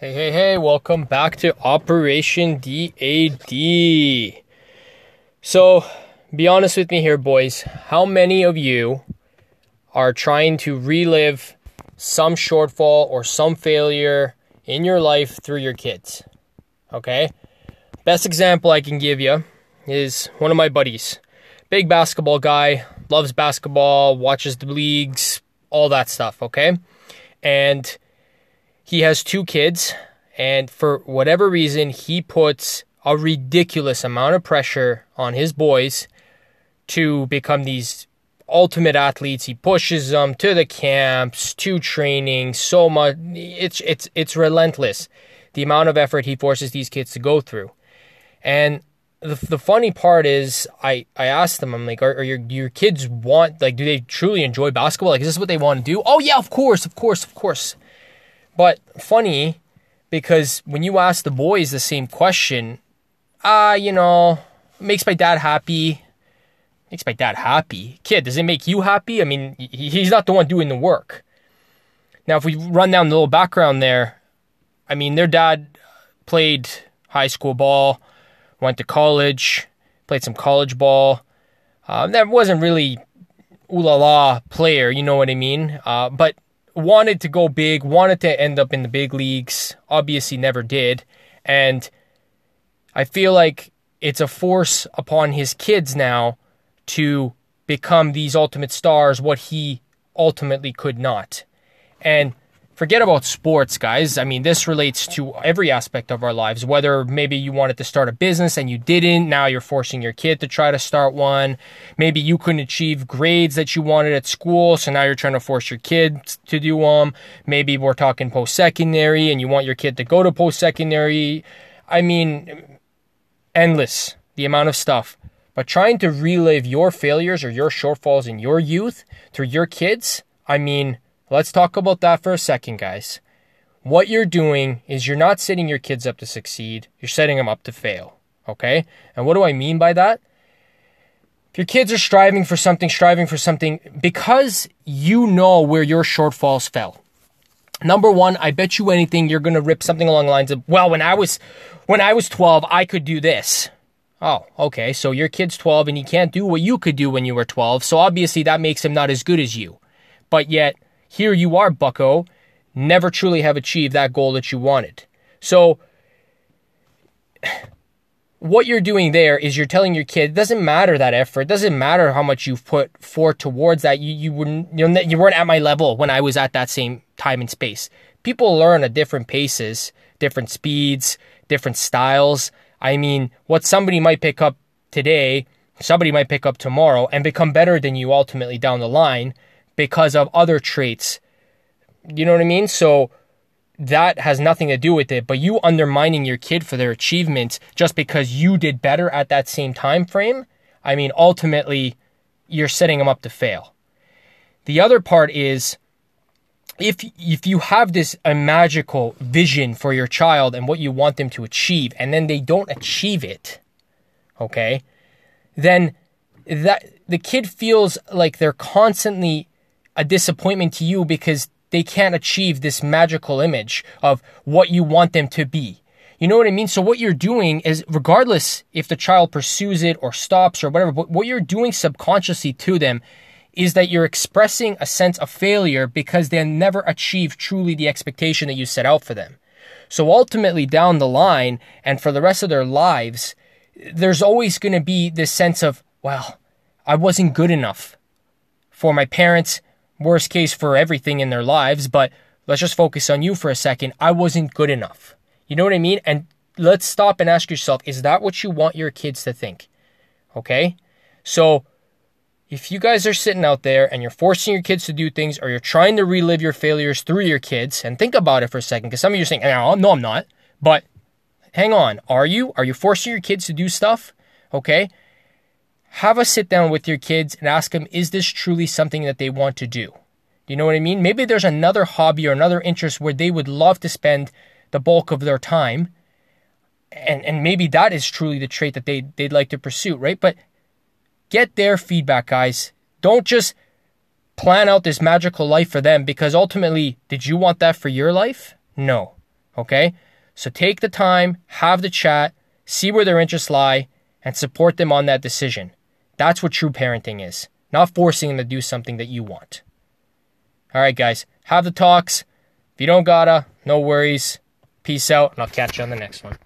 Hey, hey, hey, welcome back to Operation DAD. So, be honest with me here, boys. How many of you are trying to relive some shortfall or some failure in your life through your kids? Okay? Best example I can give you is one of my buddies. Big basketball guy, loves basketball, watches the leagues, all that stuff, okay? And he has two kids, and for whatever reason, he puts a ridiculous amount of pressure on his boys to become these ultimate athletes. He pushes them to the camps, to training, so much. It's it's it's relentless. The amount of effort he forces these kids to go through, and the, the funny part is, I, I asked them, I'm like, are, are your your kids want like, do they truly enjoy basketball? Like, is this what they want to do? Oh yeah, of course, of course, of course. But funny because when you ask the boys the same question, ah, uh, you know, makes my dad happy. Makes my dad happy. Kid, does it make you happy? I mean, he's not the one doing the work. Now, if we run down the little background there, I mean, their dad played high school ball, went to college, played some college ball. Uh, that wasn't really ooh la la player, you know what I mean? Uh, but wanted to go big, wanted to end up in the big leagues, obviously never did. And I feel like it's a force upon his kids now to become these ultimate stars, what he ultimately could not. And forget about sports, guys. I mean, this relates to every aspect of our lives. Whether maybe you wanted to start a business and you didn't, now you're forcing your kid to try to start one. Maybe you couldn't achieve grades that you wanted at school, so now you're trying to force your kid to do them. Maybe we're talking post secondary and you want your kid to go to post secondary. I mean, endless the amount of stuff. But trying to relive your failures or your shortfalls in your youth through your kids, I mean, Let's talk about that for a second, guys. What you're doing is you're not setting your kids up to succeed, you're setting them up to fail. Okay? And what do I mean by that? If your kids are striving for something, striving for something, because you know where your shortfalls fell. Number one, I bet you anything you're gonna rip something along the lines of, well, when I was when I was 12, I could do this. Oh, okay. So your kid's 12 and he can't do what you could do when you were 12. So obviously that makes him not as good as you. But yet here you are, bucko, never truly have achieved that goal that you wanted. So, what you're doing there is you're telling your kid it doesn't matter that effort, it doesn't matter how much you've put forth towards that. You you wouldn't you, you weren't at my level when I was at that same time and space. People learn at different paces, different speeds, different styles. I mean, what somebody might pick up today, somebody might pick up tomorrow and become better than you ultimately down the line because of other traits. You know what I mean? So that has nothing to do with it, but you undermining your kid for their achievements just because you did better at that same time frame, I mean ultimately you're setting them up to fail. The other part is if if you have this a magical vision for your child and what you want them to achieve and then they don't achieve it, okay? Then that the kid feels like they're constantly a disappointment to you because they can't achieve this magical image of what you want them to be. You know what I mean? So what you're doing is regardless if the child pursues it or stops or whatever, but what you're doing subconsciously to them is that you're expressing a sense of failure because they never achieve truly the expectation that you set out for them. So ultimately down the line and for the rest of their lives, there's always going to be this sense of, well, I wasn't good enough for my parents worst case for everything in their lives, but let's just focus on you for a second. I wasn't good enough. You know what I mean? And let's stop and ask yourself is that what you want your kids to think? Okay? So, if you guys are sitting out there and you're forcing your kids to do things or you're trying to relive your failures through your kids, and think about it for a second, because some of you are saying, no, no, I'm not. But hang on. Are you? Are you forcing your kids to do stuff? Okay? Have a sit down with your kids and ask them, is this truly something that they want to do? Do you know what I mean? Maybe there's another hobby or another interest where they would love to spend the bulk of their time. And, and maybe that is truly the trait that they, they'd like to pursue, right? But get their feedback, guys. Don't just plan out this magical life for them because ultimately, did you want that for your life? No. Okay? So take the time, have the chat, see where their interests lie, and support them on that decision. That's what true parenting is, not forcing them to do something that you want. All right, guys, have the talks. If you don't gotta, no worries. Peace out, and I'll catch you on the next one.